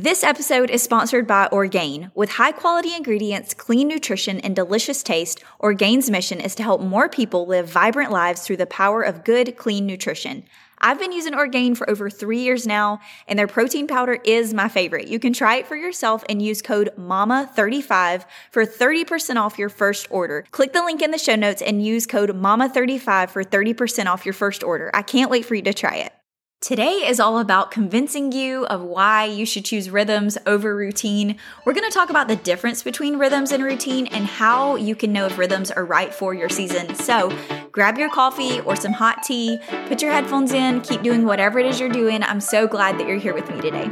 This episode is sponsored by Orgain. With high quality ingredients, clean nutrition, and delicious taste, Orgain's mission is to help more people live vibrant lives through the power of good, clean nutrition. I've been using Orgain for over three years now, and their protein powder is my favorite. You can try it for yourself and use code MAMA35 for 30% off your first order. Click the link in the show notes and use code MAMA35 for 30% off your first order. I can't wait for you to try it. Today is all about convincing you of why you should choose rhythms over routine. We're going to talk about the difference between rhythms and routine and how you can know if rhythms are right for your season. So, grab your coffee or some hot tea, put your headphones in, keep doing whatever it is you're doing. I'm so glad that you're here with me today.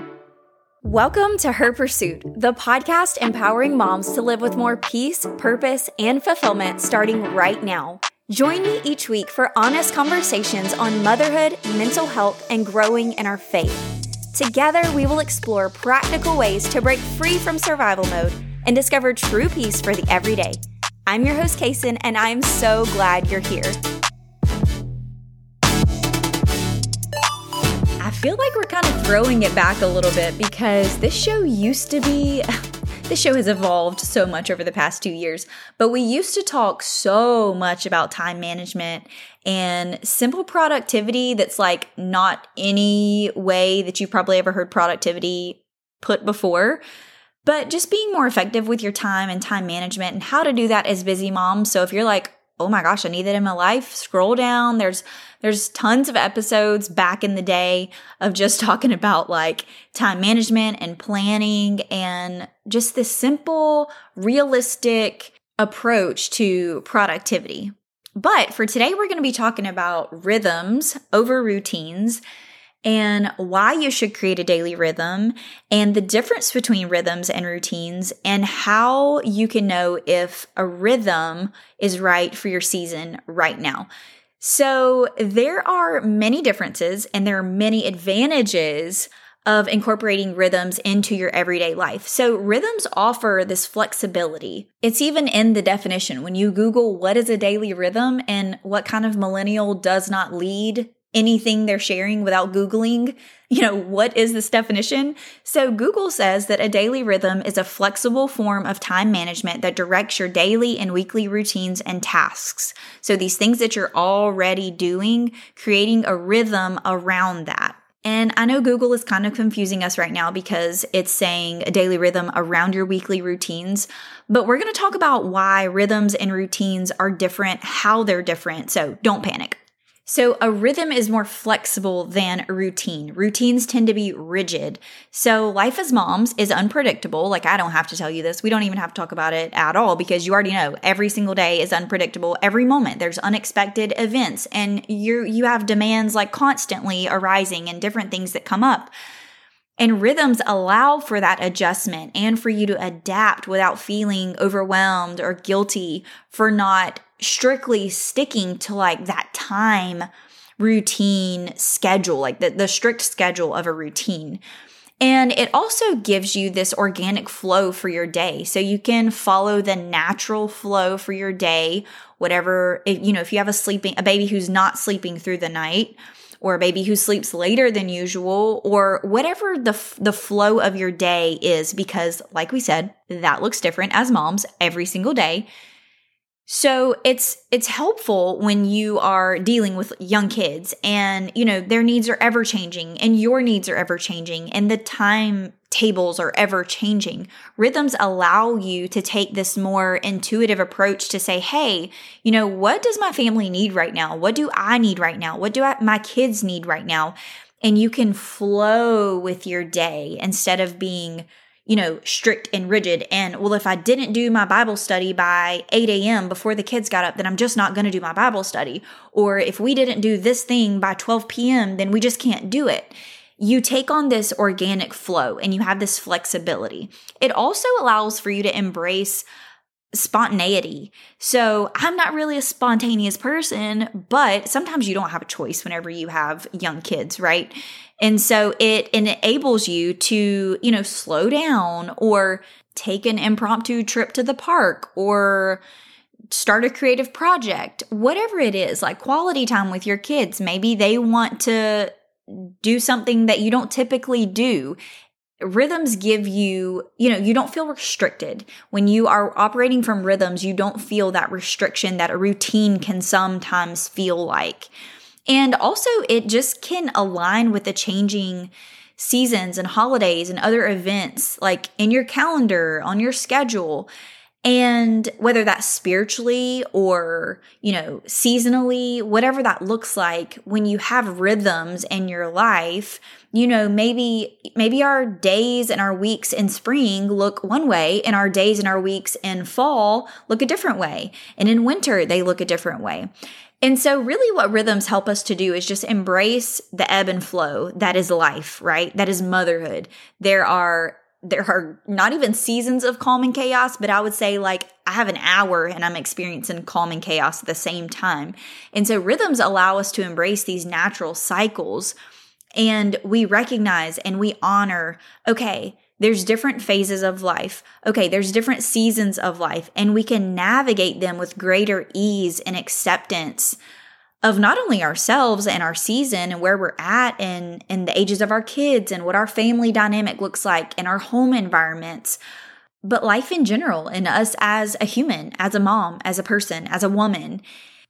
Welcome to Her Pursuit, the podcast empowering moms to live with more peace, purpose, and fulfillment starting right now. Join me each week for honest conversations on motherhood, mental health, and growing in our faith. Together, we will explore practical ways to break free from survival mode and discover true peace for the everyday. I'm your host, Cason, and I'm so glad you're here. I feel like we're kind of throwing it back a little bit because this show used to be This show has evolved so much over the past two years, but we used to talk so much about time management and simple productivity that's like not any way that you've probably ever heard productivity put before but just being more effective with your time and time management and how to do that as busy moms. So if you're like, oh my gosh, I need that in my life. Scroll down. There's there's tons of episodes back in the day of just talking about like time management and planning and just this simple, realistic approach to productivity. But for today, we're going to be talking about rhythms over routines and why you should create a daily rhythm and the difference between rhythms and routines and how you can know if a rhythm is right for your season right now. So there are many differences and there are many advantages of incorporating rhythms into your everyday life. So rhythms offer this flexibility. It's even in the definition. When you Google what is a daily rhythm and what kind of millennial does not lead anything they're sharing without Googling, you know, what is this definition? So Google says that a daily rhythm is a flexible form of time management that directs your daily and weekly routines and tasks. So these things that you're already doing, creating a rhythm around that. And I know Google is kind of confusing us right now because it's saying a daily rhythm around your weekly routines. But we're going to talk about why rhythms and routines are different, how they're different. So don't panic. So a rhythm is more flexible than a routine. Routines tend to be rigid. So life as moms is unpredictable. Like I don't have to tell you this. We don't even have to talk about it at all because you already know every single day is unpredictable. Every moment there's unexpected events and you you have demands like constantly arising and different things that come up. And rhythms allow for that adjustment and for you to adapt without feeling overwhelmed or guilty for not strictly sticking to like that time routine schedule, like the, the strict schedule of a routine. And it also gives you this organic flow for your day. So you can follow the natural flow for your day, whatever, you know, if you have a sleeping, a baby who's not sleeping through the night, or a baby who sleeps later than usual or whatever the the flow of your day is because like we said that looks different as moms every single day so it's it's helpful when you are dealing with young kids and you know their needs are ever changing and your needs are ever changing and the time tables are ever changing. Rhythms allow you to take this more intuitive approach to say, "Hey, you know, what does my family need right now? What do I need right now? What do I, my kids need right now?" And you can flow with your day instead of being you know, strict and rigid. And well, if I didn't do my Bible study by 8 a.m. before the kids got up, then I'm just not going to do my Bible study. Or if we didn't do this thing by 12 p.m., then we just can't do it. You take on this organic flow and you have this flexibility. It also allows for you to embrace spontaneity. So I'm not really a spontaneous person, but sometimes you don't have a choice whenever you have young kids, right? And so it enables you to, you know, slow down or take an impromptu trip to the park or start a creative project, whatever it is, like quality time with your kids. Maybe they want to do something that you don't typically do rhythms give you, you know, you don't feel restricted. When you are operating from rhythms, you don't feel that restriction that a routine can sometimes feel like. And also, it just can align with the changing seasons and holidays and other events, like in your calendar, on your schedule. And whether that's spiritually or, you know, seasonally, whatever that looks like, when you have rhythms in your life, you know, maybe, maybe our days and our weeks in spring look one way and our days and our weeks in fall look a different way. And in winter, they look a different way. And so, really, what rhythms help us to do is just embrace the ebb and flow that is life, right? That is motherhood. There are there are not even seasons of calm and chaos, but I would say like I have an hour and I'm experiencing calm and chaos at the same time. And so rhythms allow us to embrace these natural cycles and we recognize and we honor, okay, there's different phases of life. Okay, there's different seasons of life, and we can navigate them with greater ease and acceptance of not only ourselves and our season and where we're at and, and the ages of our kids and what our family dynamic looks like and our home environments, but life in general and us as a human, as a mom, as a person, as a woman.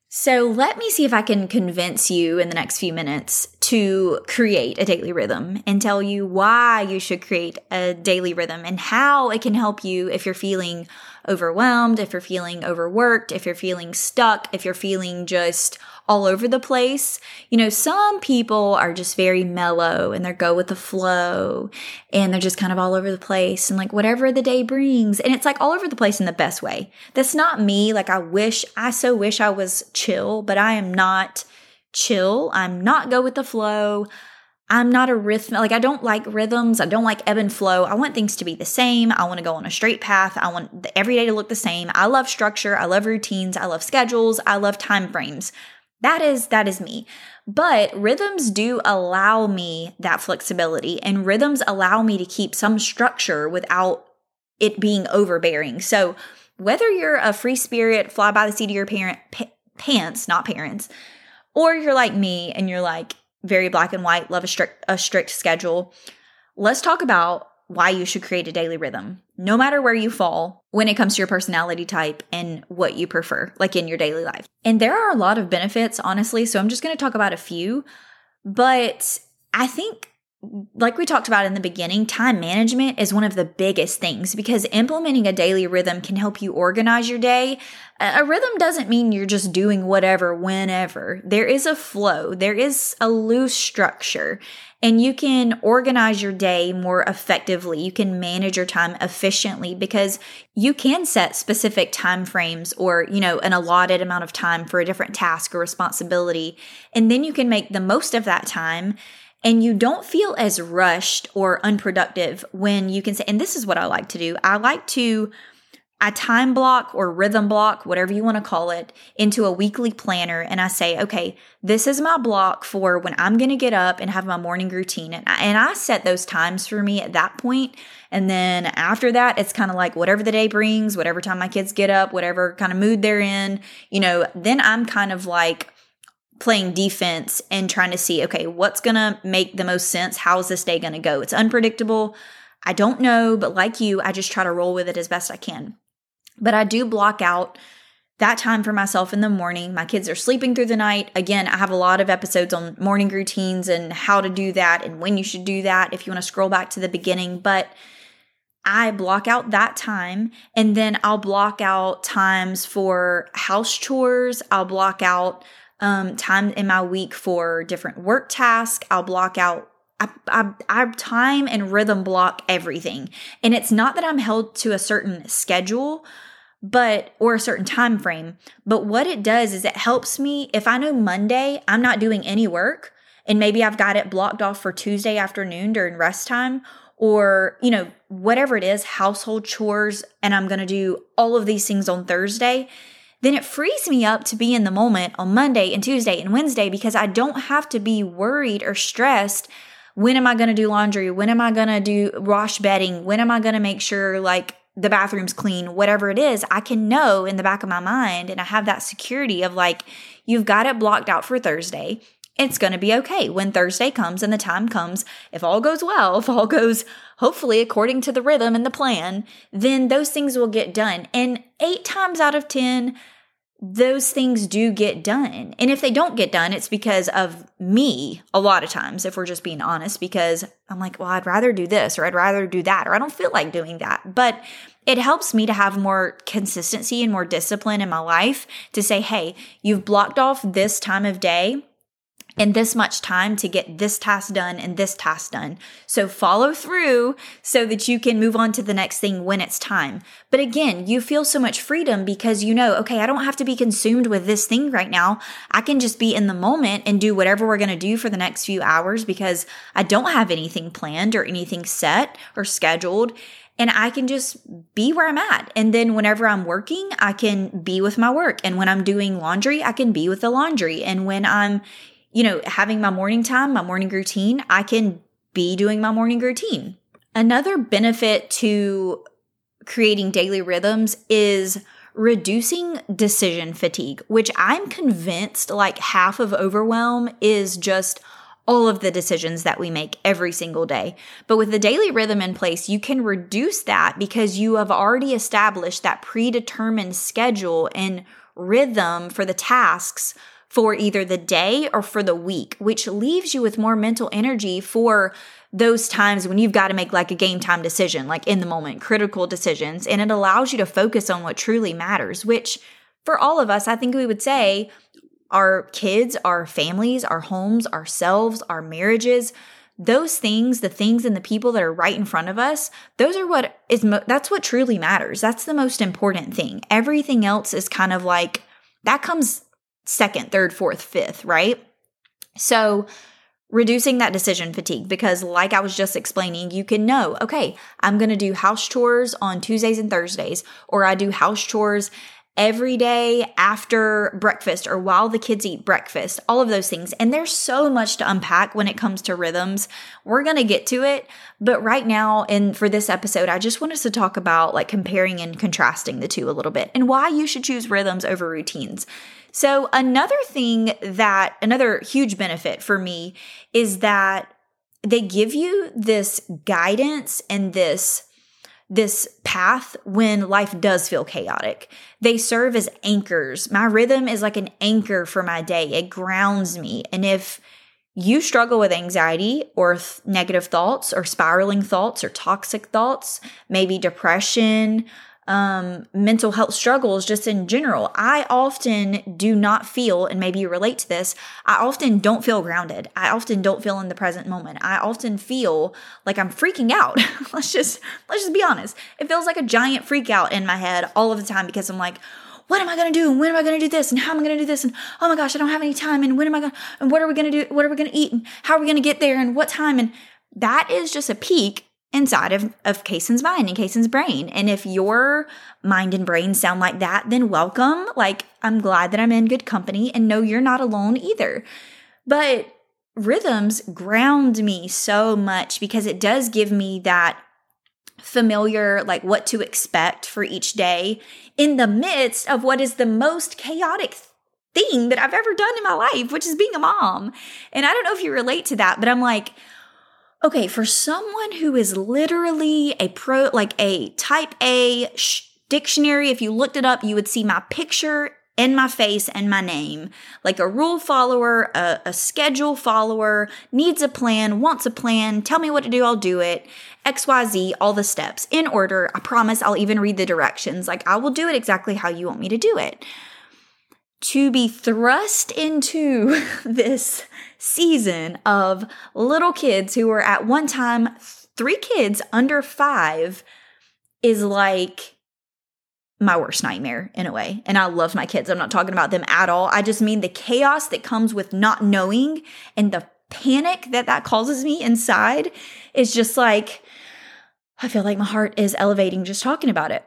So let me see if I can convince you in the next few minutes to create a daily rhythm and tell you why you should create a daily rhythm and how it can help you if you're feeling overwhelmed, if you're feeling overworked, if you're feeling stuck, if you're feeling just all over the place. You know, some people are just very mellow and they go with the flow and they're just kind of all over the place and like whatever the day brings. And it's like all over the place in the best way. That's not me. Like I wish, I so wish I was chill, but I am not chill. I'm not go with the flow. I'm not a rhythm, like I don't like rhythms. I don't like ebb and flow. I want things to be the same. I want to go on a straight path. I want every day to look the same. I love structure. I love routines. I love schedules. I love time frames. That is that is me. But rhythms do allow me that flexibility and rhythms allow me to keep some structure without it being overbearing. So whether you're a free spirit, fly by the seat of your parent pa- pants, not parents, or you're like me and you're like very black and white, love a strict a strict schedule, let's talk about why you should create a daily rhythm, no matter where you fall when it comes to your personality type and what you prefer, like in your daily life. And there are a lot of benefits, honestly. So I'm just going to talk about a few. But I think like we talked about in the beginning, time management is one of the biggest things because implementing a daily rhythm can help you organize your day. A rhythm doesn't mean you're just doing whatever whenever. There is a flow, there is a loose structure, and you can organize your day more effectively. You can manage your time efficiently because you can set specific time frames or, you know, an allotted amount of time for a different task or responsibility. And then you can make the most of that time and you don't feel as rushed or unproductive when you can say, and this is what I like to do. I like to I time block or rhythm block, whatever you want to call it, into a weekly planner. And I say, okay, this is my block for when I'm going to get up and have my morning routine. And I, and I set those times for me at that point. And then after that, it's kind of like whatever the day brings, whatever time my kids get up, whatever kind of mood they're in, you know, then I'm kind of like, playing defense and trying to see, okay, what's going to make the most sense? How is this day going to go? It's unpredictable. I don't know, but like you, I just try to roll with it as best I can. But I do block out that time for myself in the morning. My kids are sleeping through the night. Again, I have a lot of episodes on morning routines and how to do that and when you should do that if you want to scroll back to the beginning. But I block out that time and then I'll block out times for house chores. I'll block out um, time in my week for different work tasks. I'll block out I, I, I time and rhythm block everything. And it's not that I'm held to a certain schedule, but or a certain time frame. But what it does is it helps me if I know Monday I'm not doing any work and maybe I've got it blocked off for Tuesday afternoon during rest time or, you know, whatever it is, household chores and I'm going to do all of these things on Thursday then it frees me up to be in the moment on Monday and Tuesday and Wednesday because I don't have to be worried or stressed. When am I going to do laundry? When am I going to do wash bedding? When am I going to make sure like the bathroom's clean? Whatever it is, I can know in the back of my mind and I have that security of like, you've got it blocked out for Thursday it's going to be okay when Thursday comes and the time comes. If all goes well, if all goes hopefully according to the rhythm and the plan, then those things will get done. And eight times out of 10, those things do get done. And if they don't get done, it's because of me a lot of times, if we're just being honest, because I'm like, well, I'd rather do this or I'd rather do that, or I don't feel like doing that. But it helps me to have more consistency and more discipline in my life to say, hey, you've blocked off this time of day in this much time to get this task done and this task done. So follow through so that you can move on to the next thing when it's time. But again, you feel so much freedom because you know, okay, I don't have to be consumed with this thing right now. I can just be in the moment and do whatever we're going to do for the next few hours because I don't have anything planned or anything set or scheduled and I can just be where I'm at. And then whenever I'm working, I can be with my work. And when I'm doing laundry, I can be with the laundry. And when I'm, you know, having my morning time, my morning routine, I can be doing my morning routine. Another benefit to creating daily rhythms is reducing decision fatigue, which I'm convinced like half of overwhelm is just all of the decisions that we make every single day. But with the daily rhythm in place, you can reduce that because you have already established that predetermined schedule and rhythm for the tasks for either the day or for the week, which leaves you with more mental energy for those times when you've got to make like a game time decision, like in the moment, critical decisions. And it allows you to focus on what truly matters, which for all of us, I think we would say our kids, our families, our homes, ourselves, our marriages, those things, the things and the people that are right in front of us, those are what is, mo- that's what truly matters. That's the most important thing. Everything else is kind of like, that comes second, third, fourth, fifth, right? So, reducing that decision fatigue because, like I was just explaining, you can know, okay, I'm going to do house chores on Tuesdays and Thursdays, or I do house chores every day after breakfast or while the kids eat breakfast, all of those things. And there's so much to unpack when it comes to rhythms. We're going to get to it. But right now, and for this episode, I just want us to talk about like comparing and contrasting the two a little bit and why you should choose rhythms over routines. So, another thing that, another huge benefit for me is that they give you this guidance and this this path when life does feel chaotic. They serve as anchors. My rhythm is like an anchor for my day. It grounds me. And if you struggle with anxiety or th- negative thoughts or spiraling thoughts or toxic thoughts, maybe depression, um, mental health struggles just in general. I often do not feel, and maybe you relate to this, I often don't feel grounded. I often don't feel in the present moment. I often feel like I'm freaking out. let's just let's just be honest. It feels like a giant freak out in my head all of the time because I'm like, what am I going to do? And when am I going to do this? And how am I going to do this? And oh my gosh, I don't have any time. And when am I going to, and what are we going to do? What are we going to eat? And how are we going to get there? And what time? And that is just a peek inside of, of Cason's mind and Cason's brain. And if your mind and brain sound like that, then welcome. Like, I'm glad that I'm in good company and no, you're not alone either. But rhythms ground me so much because it does give me that familiar, like what to expect for each day in the midst of what is the most chaotic thing that I've ever done in my life, which is being a mom. And I don't know if you relate to that, but I'm like, Okay, for someone who is literally a pro, like a type A sh- dictionary, if you looked it up, you would see my picture and my face and my name. Like a rule follower, a, a, schedule follower, needs a plan, wants a plan, tell me what to do, I'll do it. XYZ, all the steps in order. I promise I'll even read the directions. Like I will do it exactly how you want me to do it. To be thrust into this season of little kids who were at one time three kids under five is like my worst nightmare in a way. And I love my kids. I'm not talking about them at all. I just mean the chaos that comes with not knowing and the panic that that causes me inside is just like, I feel like my heart is elevating just talking about it.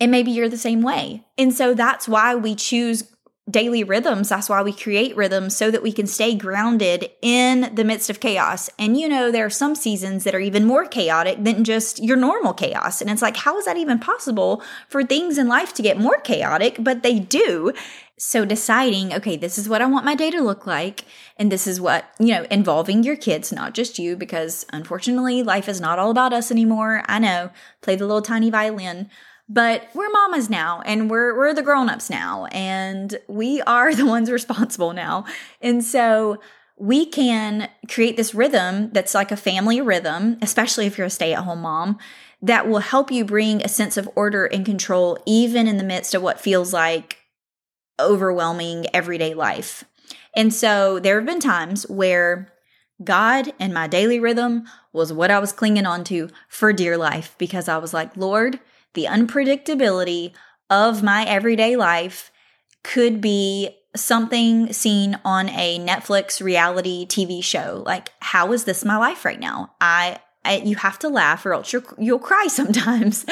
And maybe you're the same way. And so that's why we choose daily rhythms. That's why we create rhythms so that we can stay grounded in the midst of chaos. And you know, there are some seasons that are even more chaotic than just your normal chaos. And it's like, how is that even possible for things in life to get more chaotic? But they do. So deciding, okay, this is what I want my day to look like. And this is what, you know, involving your kids, not just you, because unfortunately, life is not all about us anymore. I know, play the little tiny violin but we're mamas now and we're we're the grown-ups now and we are the ones responsible now. And so we can create this rhythm that's like a family rhythm, especially if you're a stay-at-home mom, that will help you bring a sense of order and control even in the midst of what feels like overwhelming everyday life. And so there have been times where God and my daily rhythm was what I was clinging on to for dear life because I was like, Lord, the unpredictability of my everyday life could be something seen on a Netflix reality TV show. Like, how is this my life right now? I, I you have to laugh or else you'll, you'll cry sometimes.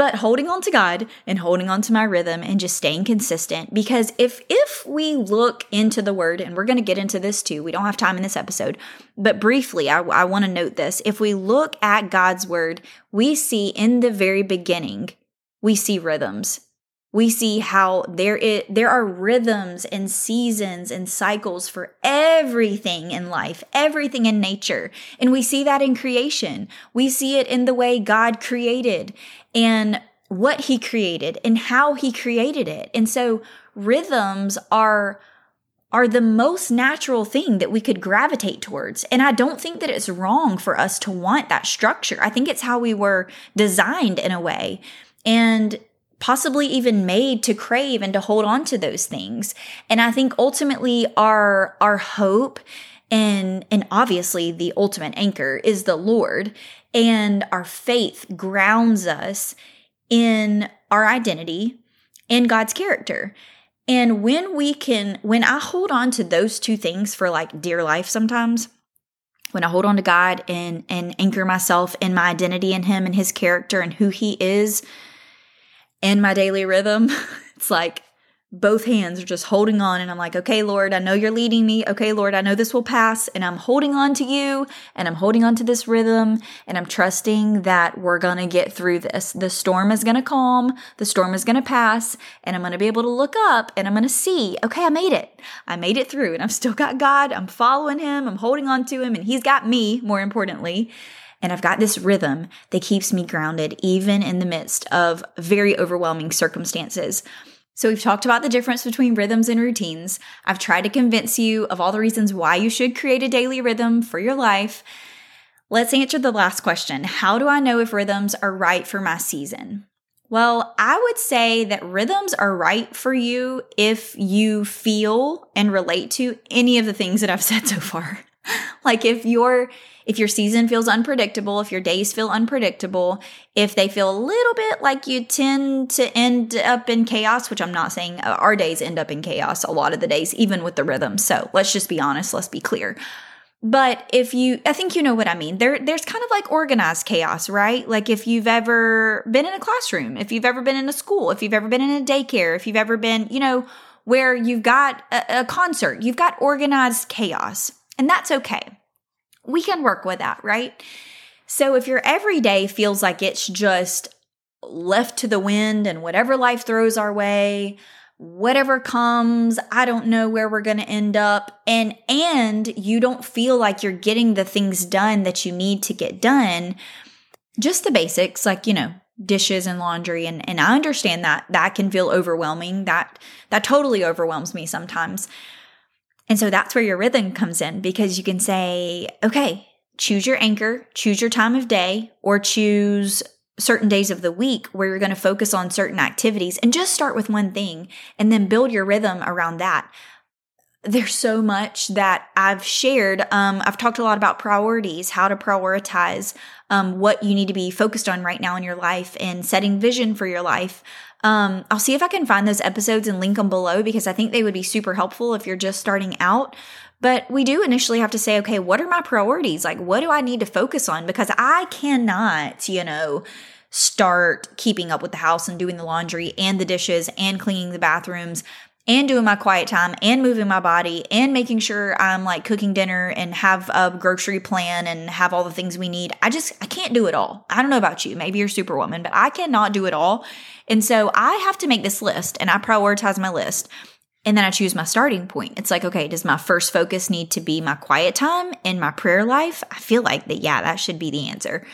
But holding on to God and holding on to my rhythm and just staying consistent. Because if if we look into the word and we're going to get into this too we don't have time in this episode but briefly I, I want to note this. If we look at God's word we see in the very beginning we see rhythms we see how there is, there are rhythms and seasons and cycles for everything in life, everything in nature. And we see that in creation. We see it in the way God created and what he created and how he created it. And so rhythms are are the most natural thing that we could gravitate towards. And I don't think that it's wrong for us to want that structure. I think it's how we were designed in a way. And possibly even made to crave and to hold on to those things. And I think ultimately our, our hope and, and obviously the ultimate anchor is the Lord and our faith grounds us in our identity and God's character. And when we can, when I hold on to those two things for like dear life sometimes, when I hold on to God and, and anchor myself in my identity in Him and His character and who He is, in my daily rhythm, it's like both hands are just holding on and I'm like, okay, Lord, I know you're leading me. Okay, Lord, I know this will pass and I'm holding on to you and I'm holding on to this rhythm and I'm trusting that we're going to get through this. The storm is going to calm. The storm is going to pass and I'm going to be able to look up and I'm going to see, okay, I made it. I made it through and I've still got God. I'm following him. I'm holding on to him and he's got me more importantly. And I've got this rhythm that keeps me grounded even in the midst of very overwhelming circumstances. So, we've talked about the difference between rhythms and routines. I've tried to convince you of all the reasons why you should create a daily rhythm for your life. Let's answer the last question How do I know if rhythms are right for my season? Well, I would say that rhythms are right for you if you feel and relate to any of the things that I've said so far. like if you're if your season feels unpredictable, if your days feel unpredictable, if they feel a little bit like you tend to end up in chaos, which I'm not saying uh, our days end up in chaos a lot of the days, even with the rhythm. So let's just be honest, let's be clear. But if you, I think you know what I mean. There, there's kind of like organized chaos, right? Like if you've ever been in a classroom, if you've ever been in a school, if you've ever been in a daycare, if you've ever been, you know, where you've got a, a concert, you've got organized chaos, and that's okay we can work with that, right? So if your everyday feels like it's just left to the wind and whatever life throws our way, whatever comes, I don't know where we're going to end up and and you don't feel like you're getting the things done that you need to get done, just the basics like, you know, dishes and laundry and and I understand that that can feel overwhelming. That that totally overwhelms me sometimes. And so that's where your rhythm comes in because you can say, okay, choose your anchor, choose your time of day, or choose certain days of the week where you're going to focus on certain activities and just start with one thing and then build your rhythm around that. There's so much that I've shared. Um, I've talked a lot about priorities, how to prioritize um, what you need to be focused on right now in your life and setting vision for your life. Um, I'll see if I can find those episodes and link them below because I think they would be super helpful if you're just starting out. But we do initially have to say, okay, what are my priorities? Like, what do I need to focus on? Because I cannot, you know, start keeping up with the house and doing the laundry and the dishes and cleaning the bathrooms and doing my quiet time and moving my body and making sure I'm like cooking dinner and have a grocery plan and have all the things we need. I just, I can't do it all. I don't know about you. Maybe you're superwoman, but I cannot do it all. And so I have to make this list and I prioritize my list. And then I choose my starting point. It's like, okay, does my first focus need to be my quiet time and my prayer life? I feel like that, yeah, that should be the answer.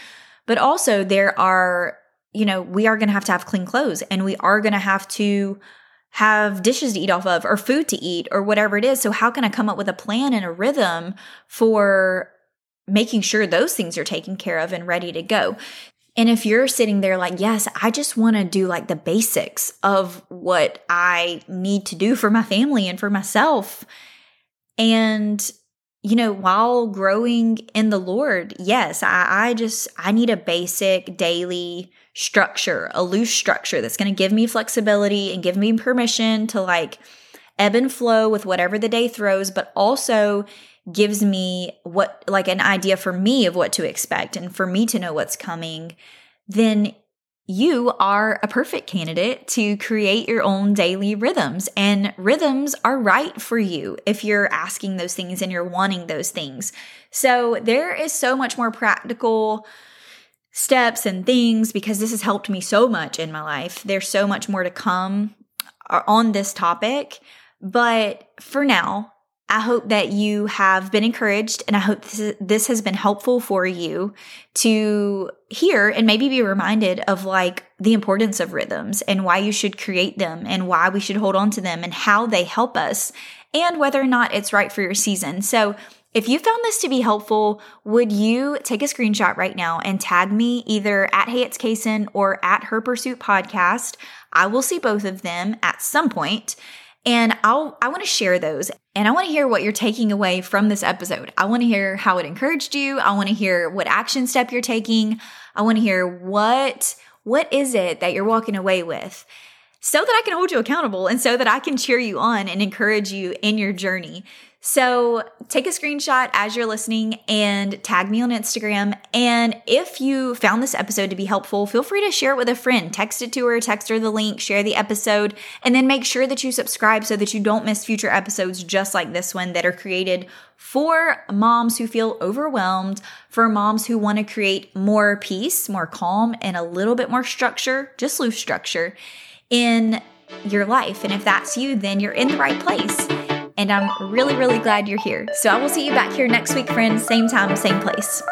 But also, there are, you know, we are going to have to have clean clothes and we are going to have to have dishes to eat off of or food to eat or whatever it is. So, how can I come up with a plan and a rhythm for making sure those things are taken care of and ready to go? And if you're sitting there like, yes, I just want to do like the basics of what I need to do for my family and for myself. And, you know, while growing in the Lord, yes, I, I just, I need a basic daily structure, a loose structure that's going to give me flexibility and give me permission to like ebb and flow with whatever the day throws, but also gives me what like an idea for me of what to expect and for me to know what's coming, then you are a perfect candidate to create your own daily rhythms. And rhythms are right for you if you're asking those things and you're wanting those things. So there is so much more practical steps and things because this has helped me so much in my life. There's so much more to come uh, on this topic. But for now, I hope that you have been encouraged and I hope this, this has been helpful for you to hear and maybe be reminded of like the importance of rhythms and why you should create them and why we should hold on to them and how they help us and whether or not it's right for your season. So if you found this to be helpful, would you take a screenshot right now and tag me either at Hey It's Cason or at Her Pursuit Podcast? I will see both of them at some point. And I'll I want to share those and I want to hear what you're taking away from this episode. I want to hear how it encouraged you. I want to hear what action step you're taking. I want to hear what what is it that you're walking away with so that I can hold you accountable and so that I can cheer you on and encourage you in your journey. So take a screenshot as you're listening and tag me on Instagram. And if you found this episode to be helpful, feel free to share it with a friend. Text it to her, text her the link, share the episode, and then make sure that you subscribe so that you don't miss future episodes just like this one that are created for moms who feel overwhelmed, for moms who want to create more peace, more calm, and a little bit more structure, just loose structure in your life. And if that's you, then you're in the right place and I'm really, really glad you're here. So I will see you back here next week, friends, same time, same place.